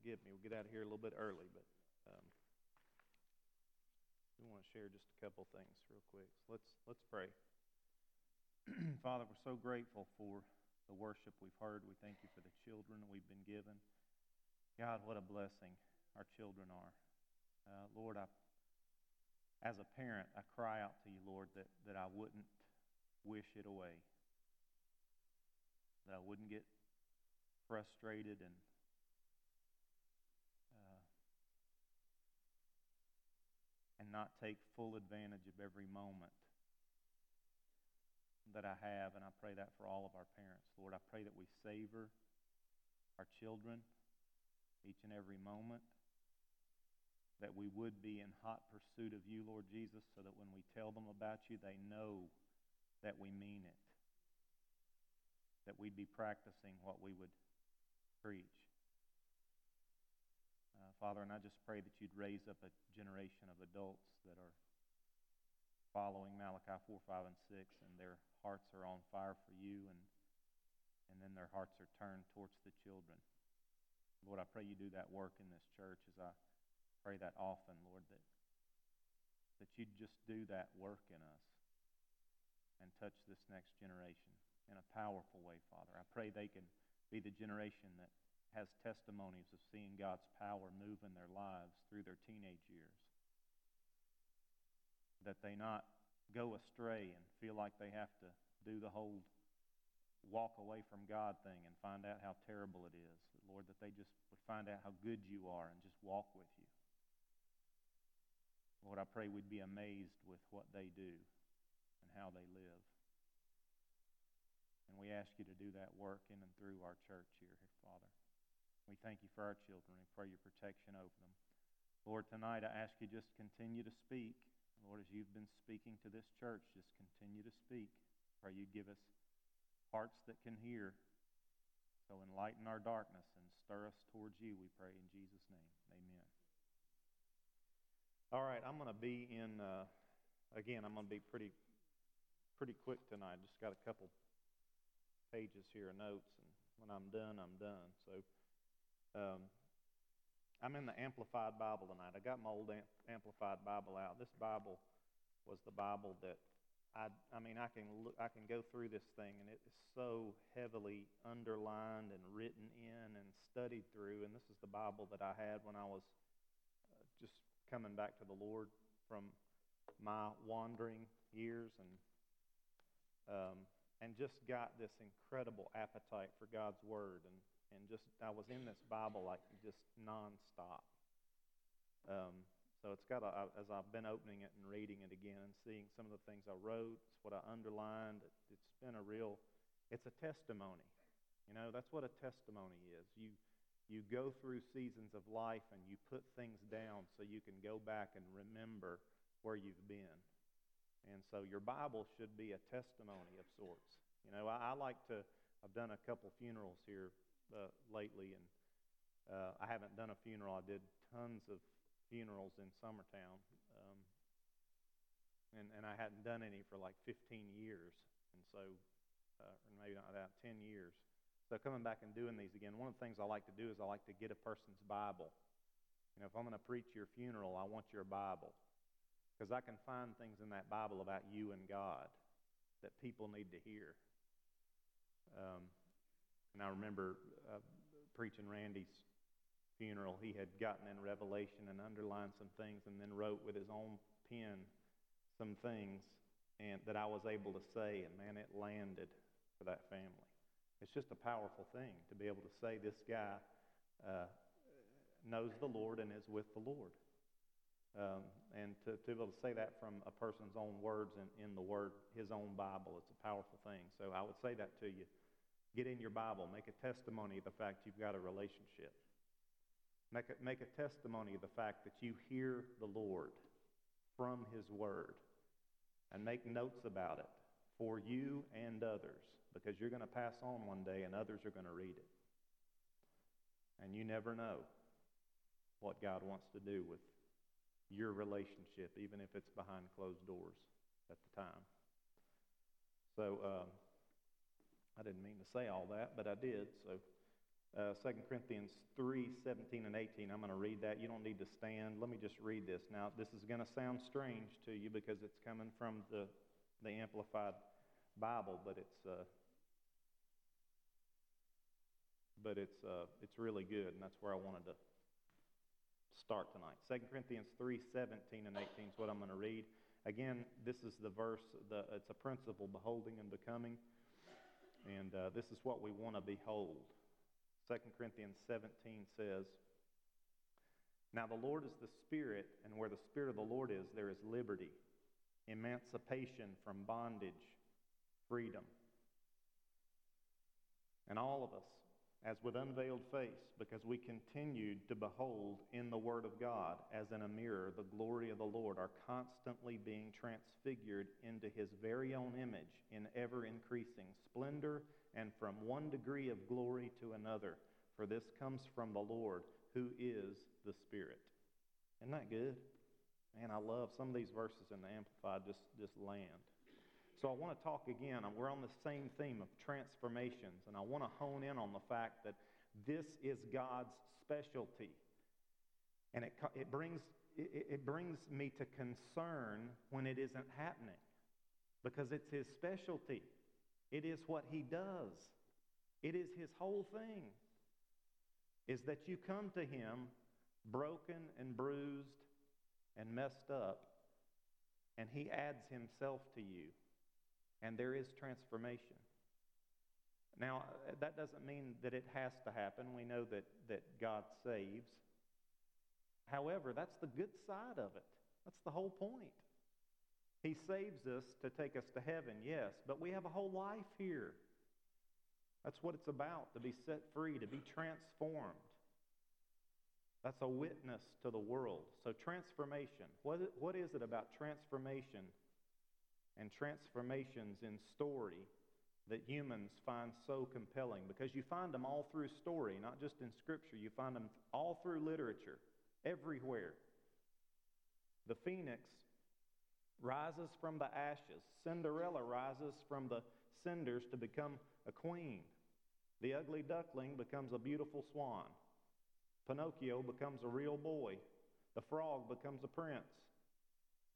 forgive me. We'll get out of here a little bit early, but um, we want to share just a couple things real quick. So let's let's pray. Father, we're so grateful for the worship we've heard. We thank you for the children we've been given. God, what a blessing our children are. Uh, Lord, I, as a parent, I cry out to you, Lord, that, that I wouldn't wish it away, that I wouldn't get frustrated and not take full advantage of every moment that I have. And I pray that for all of our parents. Lord, I pray that we savor our children each and every moment, that we would be in hot pursuit of you, Lord Jesus, so that when we tell them about you, they know that we mean it, that we'd be practicing what we would preach. Father, and I just pray that you'd raise up a generation of adults that are following Malachi 4, 5, and 6, and their hearts are on fire for you, and, and then their hearts are turned towards the children. Lord, I pray you do that work in this church as I pray that often, Lord, that, that you'd just do that work in us and touch this next generation in a powerful way, Father. I pray they can be the generation that has testimonies of seeing God's power move in their lives through their teenage years. That they not go astray and feel like they have to do the whole walk away from God thing and find out how terrible it is. Lord, that they just would find out how good you are and just walk with you. Lord, I pray we'd be amazed with what they do and how they live. And we ask you to do that work in and through our church here, Father. Thank you for our children and pray your protection over them. Lord, tonight I ask you just continue to speak. Lord, as you've been speaking to this church, just continue to speak. Pray you give us hearts that can hear. So enlighten our darkness and stir us towards you, we pray in Jesus' name. Amen. All right, I'm going to be in, uh, again, I'm going to be pretty, pretty quick tonight. Just got a couple pages here of notes, and when I'm done, I'm done. So um, I'm in the Amplified Bible tonight. I got my old Amplified Bible out. This Bible was the Bible that I, I mean, I can look, I can go through this thing, and it is so heavily underlined and written in and studied through. And this is the Bible that I had when I was uh, just coming back to the Lord from my wandering years, and um, and just got this incredible appetite for God's Word, and and just I was in this Bible like just nonstop. Um, so it's got, a, as I've been opening it and reading it again and seeing some of the things I wrote, it's what I underlined. It's been a real, it's a testimony. You know, that's what a testimony is. You, you go through seasons of life and you put things down so you can go back and remember where you've been. And so your Bible should be a testimony of sorts. You know, I, I like to, I've done a couple funerals here uh, lately, and uh, I haven't done a funeral. I did tons of funerals in Summertown, um, and and I hadn't done any for like 15 years, and so, uh, or maybe not that, 10 years. So coming back and doing these again, one of the things I like to do is I like to get a person's Bible. You know, if I'm going to preach your funeral, I want your Bible because I can find things in that Bible about you and God that people need to hear. Um, and I remember uh, preaching Randy's funeral, he had gotten in Revelation and underlined some things and then wrote with his own pen some things and that I was able to say, and man, it landed for that family. It's just a powerful thing to be able to say this guy uh, knows the Lord and is with the Lord. Um, and to, to, be able to say that from a person's own words and in the Word, his own Bible, it's a powerful thing. So I would say that to you. Get in your Bible, make a testimony of the fact you've got a relationship. Make a, make a testimony of the fact that you hear the Lord from His Word and make notes about it for you and others because you're going to pass on one day and others are going to read it. And you never know what God wants to do with your relationship, even if it's behind closed doors at the time. So um, I didn't mean to say all that, but I did. So Uh, 2 Corinthians 3 17 and 18. I'm going to read that. You don't need to stand. Let me just read this. Now, this is going to sound strange to you because it's coming from the, the Amplified Bible, but it's, uh, but it's, uh, it's really good, and that's where I wanted to start tonight. 2 Corinthians 3 17 and 18 is what I'm going to read. Again, this is the verse, the, it's a principle, beholding and becoming. And uh, this is what we want to behold. 2 Corinthians 17 says, Now the Lord is the Spirit, and where the Spirit of the Lord is, there is liberty, emancipation from bondage, freedom. And all of us, as with unveiled face, because we continued to behold in the Word of God as in a mirror the glory of the Lord, are constantly being transfigured into His very own image in ever increasing splendor and from one degree of glory to another. For this comes from the Lord, who is the Spirit. Isn't that good? Man, I love some of these verses in the Amplified just, just land. So I want to talk again. We're on the same theme of transformations, and I want to hone in on the fact that this is God's specialty. And it, it, brings, it, it brings me to concern when it isn't happening because it's His specialty. It is what he does. It is his whole thing. Is that you come to him broken and bruised and messed up, and he adds himself to you, and there is transformation. Now, that doesn't mean that it has to happen. We know that, that God saves. However, that's the good side of it. That's the whole point. He saves us to take us to heaven, yes, but we have a whole life here. That's what it's about to be set free, to be transformed. That's a witness to the world. So, transformation. What, what is it about transformation and transformations in story that humans find so compelling? Because you find them all through story, not just in Scripture. You find them all through literature, everywhere. The phoenix rises from the ashes. Cinderella rises from the cinders to become a queen. The ugly duckling becomes a beautiful swan. Pinocchio becomes a real boy. The frog becomes a prince.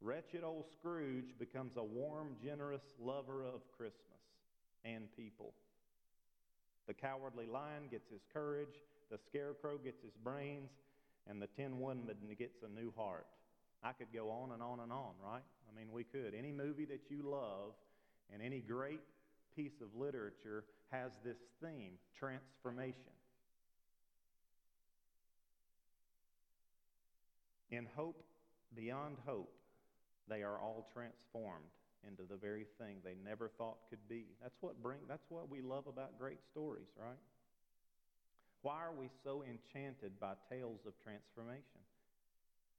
Wretched old Scrooge becomes a warm, generous lover of Christmas and people. The cowardly lion gets his courage. The scarecrow gets his brains. And the tin woodman gets a new heart. I could go on and on and on, right? I mean, we could. Any movie that you love and any great piece of literature has this theme transformation. In hope beyond hope, they are all transformed into the very thing they never thought could be. That's what bring that's what we love about great stories, right? Why are we so enchanted by tales of transformation?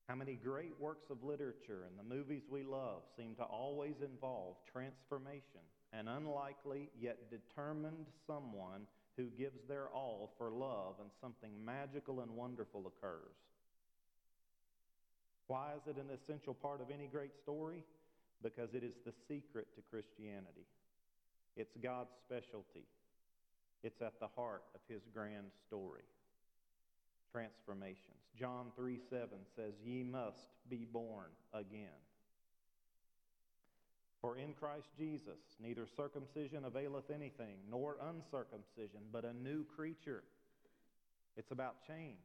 How many great works of literature and the movies we love seem to always involve transformation, an unlikely yet determined someone who gives their all for love and something magical and wonderful occurs. Why is it an essential part of any great story? Because it is the secret to Christianity. It's God's specialty. It's at the heart of his grand story transformations. John 3 7 says, Ye must be born again. For in Christ Jesus neither circumcision availeth anything, nor uncircumcision, but a new creature. It's about change.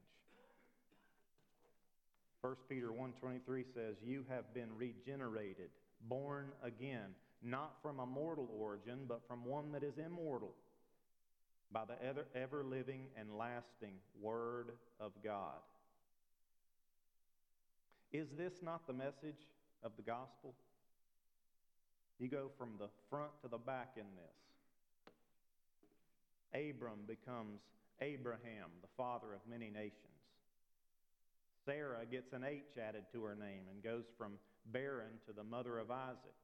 1 Peter 1.23 says, You have been regenerated, born again, not from a mortal origin, but from one that is immortal by the ever, ever living and lasting Word of God. Is this not the message of the gospel? You go from the front to the back in this. Abram becomes Abraham, the father of many nations. Sarah gets an H added to her name and goes from barren to the mother of Isaac.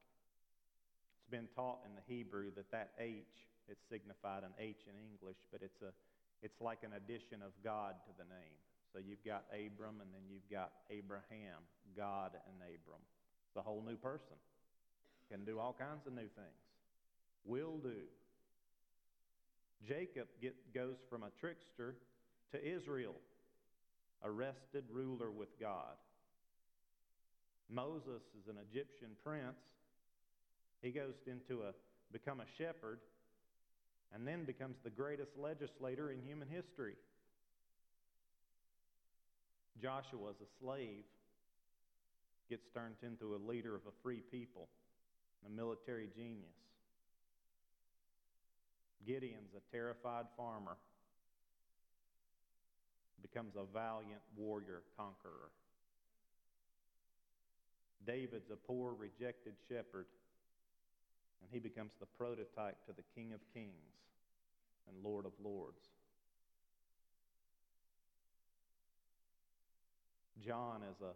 It's been taught in the Hebrew that that H it's signified an H in English, but it's, a, it's like an addition of God to the name. So you've got Abram and then you've got Abraham, God and Abram. It's a whole new person. Can do all kinds of new things. Will do. Jacob get, goes from a trickster to Israel, a rested ruler with God. Moses is an Egyptian prince. He goes into a become a shepherd and then becomes the greatest legislator in human history. Joshua is a slave, gets turned into a leader of a free people, a military genius. Gideon's a terrified farmer, becomes a valiant warrior conqueror. David's a poor, rejected shepherd, and he becomes the prototype to the King of Kings and Lord of Lords. John is a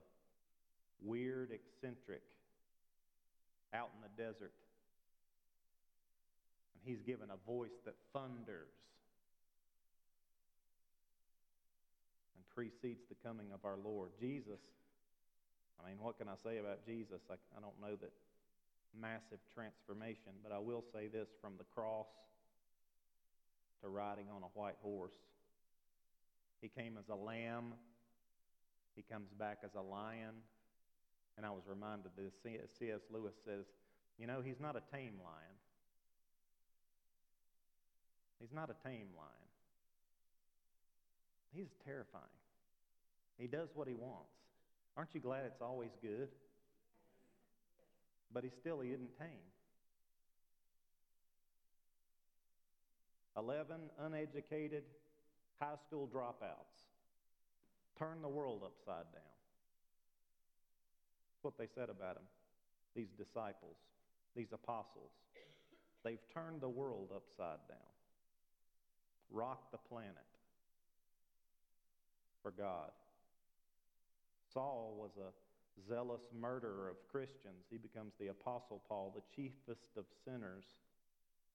weird, eccentric, out in the desert. And he's given a voice that thunders precedes the coming of our Lord. Jesus, I mean, what can I say about Jesus? I, I don't know that massive transformation, but I will say this from the cross to riding on a white horse. He came as a lamb he comes back as a lion. And I was reminded this. C.S. Lewis says, you know, he's not a tame lion. He's not a tame lion. He's terrifying. He does what he wants. Aren't you glad it's always good? But he still he isn't tame. Eleven uneducated high school dropouts turn the world upside down. That's what they said about him, these disciples, these apostles. They've turned the world upside down, rocked the planet for God. Saul was a zealous murderer of Christians. He becomes the Apostle Paul, the chiefest of sinners,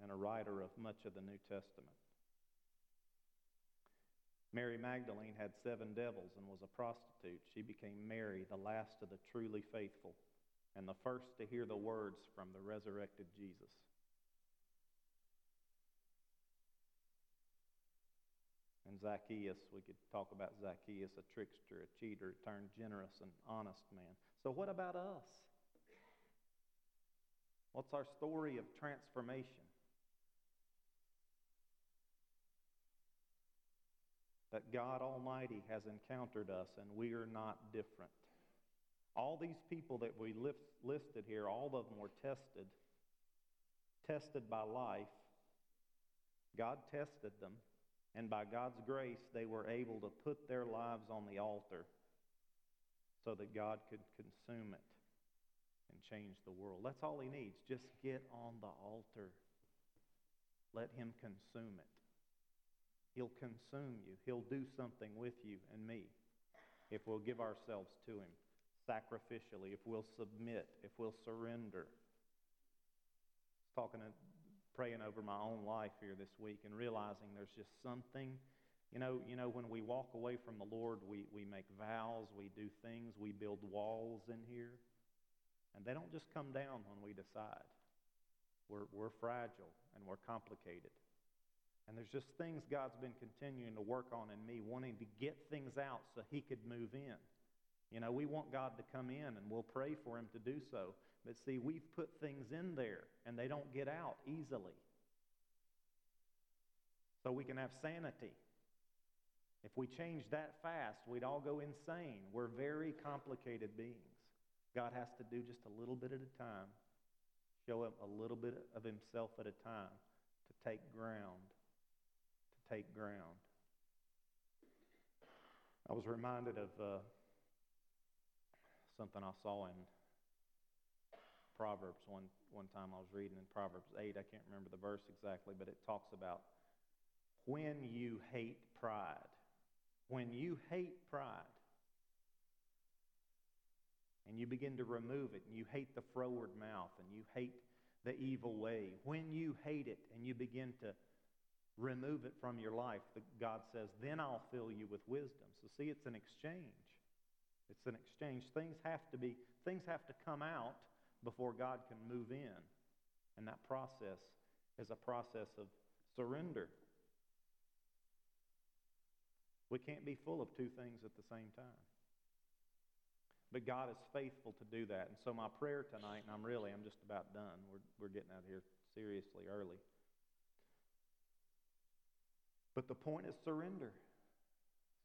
and a writer of much of the New Testament. Mary Magdalene had seven devils and was a prostitute. She became Mary, the last of the truly faithful, and the first to hear the words from the resurrected Jesus. And Zacchaeus, we could talk about Zacchaeus, a trickster, a cheater, turned generous and honest man. So, what about us? What's our story of transformation? that God Almighty has encountered us and we are not different. All these people that we list, listed here, all of them were tested, tested by life. God tested them, and by God's grace, they were able to put their lives on the altar so that God could consume it and change the world. That's all He needs. Just get on the altar. Let Him consume it. He'll consume you. He'll do something with you and me if we'll give ourselves to Him sacrificially, if we'll submit, if we'll surrender. I was talking praying over my own life here this week and realizing there's just something. You know, you know, when we walk away from the Lord, we, we make vows, we do things, we build walls in here. And they don't just come down when we decide. We're, we're fragile and we're complicated. And there's just things God's been continuing to work on in me, wanting to get things out so He could move in. You know, we want God to come in and we'll pray for Him to do so. But see, we've put things in there and they don't get out easily. So we can have sanity. If we change that fast, we'd all go insane. We're very complicated beings. God has to do just a little bit at a time, show up a little bit of Himself at a time to take ground to take ground. I was reminded of uh, something I saw in Proverbs one, one time I was reading in Proverbs 8. I can't remember the verse exactly, but it talks about when you hate pride. When you hate pride and you begin to remove it and you hate the froward mouth and you hate the evil way, when you hate it and you begin to remove it from your life, God says, then I'll fill you with wisdom. So see, it's an exchange. It's an exchange. Things have to be, things have to come out before God can move in. And that process is a process of surrender. We can't be full of two things at the same time. But God is faithful to do that. And so my prayer tonight, and I'm really, I'm just about done. We're, we're getting out of here seriously early. But the point is surrender.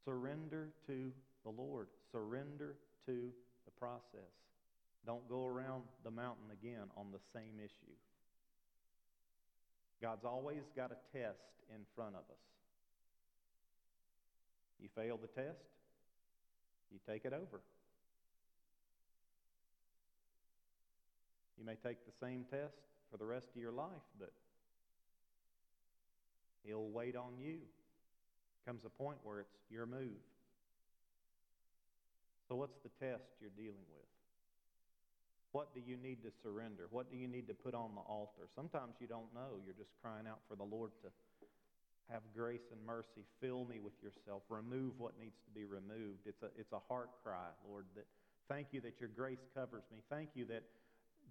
Surrender to the Lord. Surrender to the process. Don't go around the mountain again on the same issue. God's always got a test in front of us. You fail the test, you take it over. You may take the same test for the rest of your life, but He'll wait on you. Comes a point where it's your move. So, what's the test you're dealing with? What do you need to surrender? What do you need to put on the altar? Sometimes you don't know. You're just crying out for the Lord to have grace and mercy. Fill me with yourself. Remove what needs to be removed. It's a, it's a heart cry, Lord, that thank you that your grace covers me. Thank you that,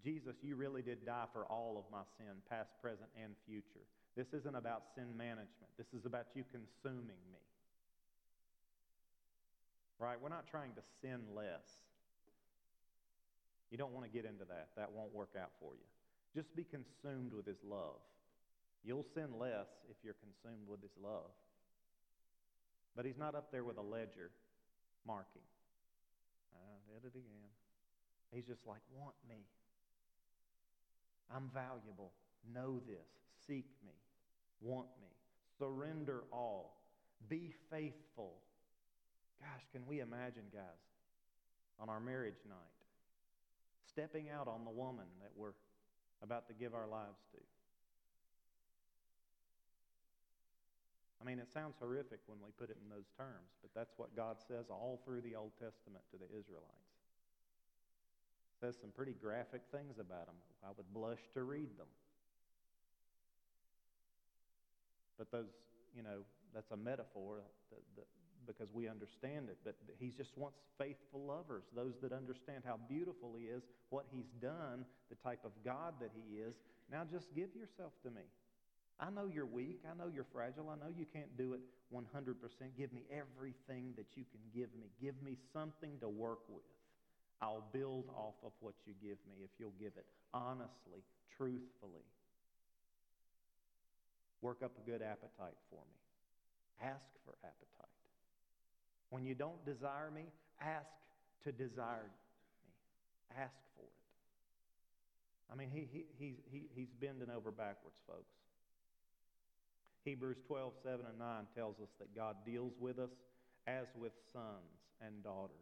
Jesus, you really did die for all of my sin, past, present, and future. This isn't about sin management. This is about you consuming me. Right? We're not trying to sin less. You don't want to get into that. That won't work out for you. Just be consumed with His love. You'll sin less if you're consumed with His love. But He's not up there with a ledger marking. I did it again. He's just like, want me. I'm valuable. Know this. Seek me. Want me. Surrender all. Be faithful. Gosh, can we imagine, guys, on our marriage night? Stepping out on the woman that we're about to give our lives to. I mean, it sounds horrific when we put it in those terms, but that's what God says all through the Old Testament to the Israelites. It says some pretty graphic things about them. I would blush to read them. But those, you know, that's a metaphor that, that because we understand it. But he just wants faithful lovers, those that understand how beautiful he is, what he's done, the type of God that he is. Now just give yourself to me. I know you're weak. I know you're fragile. I know you can't do it 100%. Give me everything that you can give me. Give me something to work with. I'll build off of what you give me if you'll give it honestly, truthfully. Work up a good appetite for me. Ask for appetite. When you don't desire me, ask to desire me. Ask for it. I mean, he, he, he's, he, he's bending over backwards, folks. Hebrews 12, 7 and 9 tells us that God deals with us as with sons and daughters.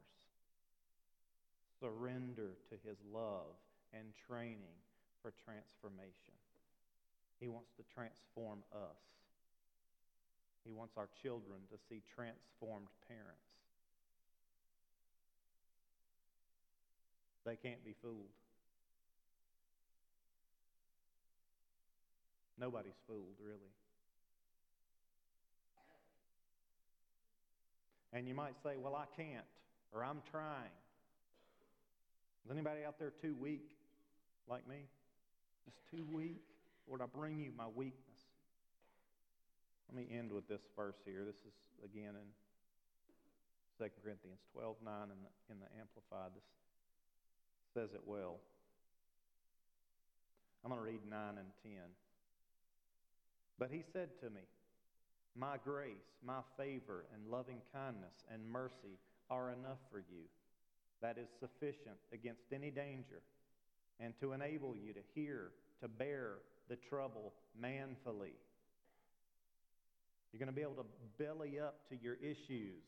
Surrender to his love and training for transformation. He wants to transform us. He wants our children to see transformed parents. They can't be fooled. Nobody's fooled, really. And you might say, well, I can't, or I'm trying. Is anybody out there too weak like me? Just too weak? Lord, I bring you my weakness. Let me end with this verse here. This is again in 2 Corinthians 12 9 in the, in the Amplified. This says it well. I'm going to read 9 and 10. But he said to me, My grace, my favor, and loving kindness and mercy are enough for you. That is sufficient against any danger and to enable you to hear, to bear the trouble manfully you're going to be able to belly up to your issues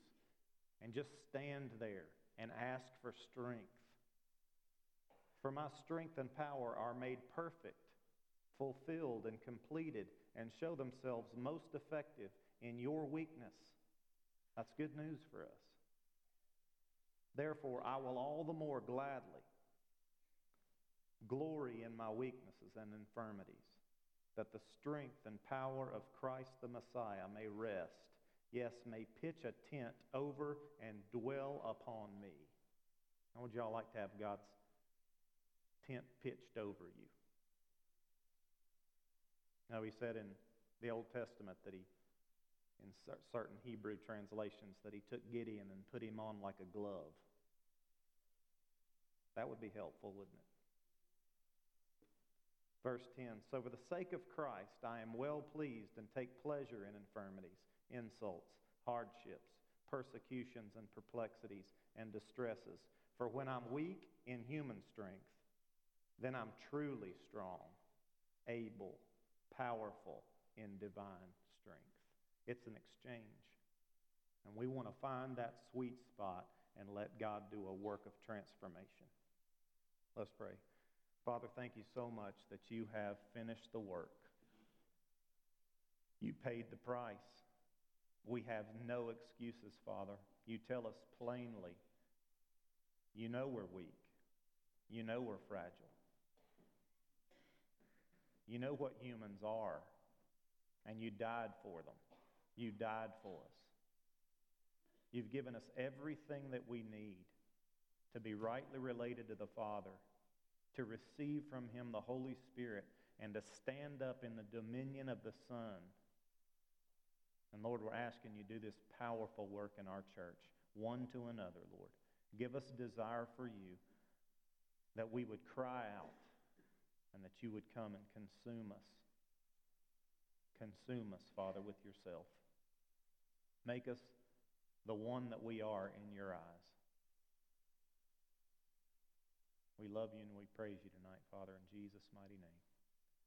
and just stand there and ask for strength. For my strength and power are made perfect, fulfilled, and completed, and show themselves most effective in your weakness. That's good news for us. Therefore, I will all the more gladly glory in my weaknesses and infirmities that the strength and power of Christ the Messiah may rest, yes, may pitch a tent over and dwell upon me. How would y'all like to have God's tent pitched over you? Now, he said in the Old Testament that he in certain Hebrew translations that he took Gideon and put him on like a glove. That would be helpful, wouldn't it? Verse 10 So, for the sake of Christ, I am well pleased and take pleasure in infirmities, insults, hardships, persecutions, and perplexities and distresses. For when I'm weak in human strength, then I'm truly strong, able, powerful in divine strength. It's an exchange. And we want to find that sweet spot and let God do a work of transformation. Let's pray. Father, thank you so much that you have finished the work. You paid the price. We have no excuses, Father. You tell us plainly. You know we're weak. You know we're fragile. You know what humans are, and you died for them. You died for us. You've given us everything that we need to be rightly related to the Father, to receive from Him the Holy Spirit, and to stand up in the dominion of the Son. And Lord, we're asking you do this powerful work in our church, one to another, Lord. Give us desire for you that we would cry out and that you would come and consume us. Consume us, Father, with yourself. Make us the one that we are in your eyes. We love you and we praise you tonight, Father, in Jesus' mighty name.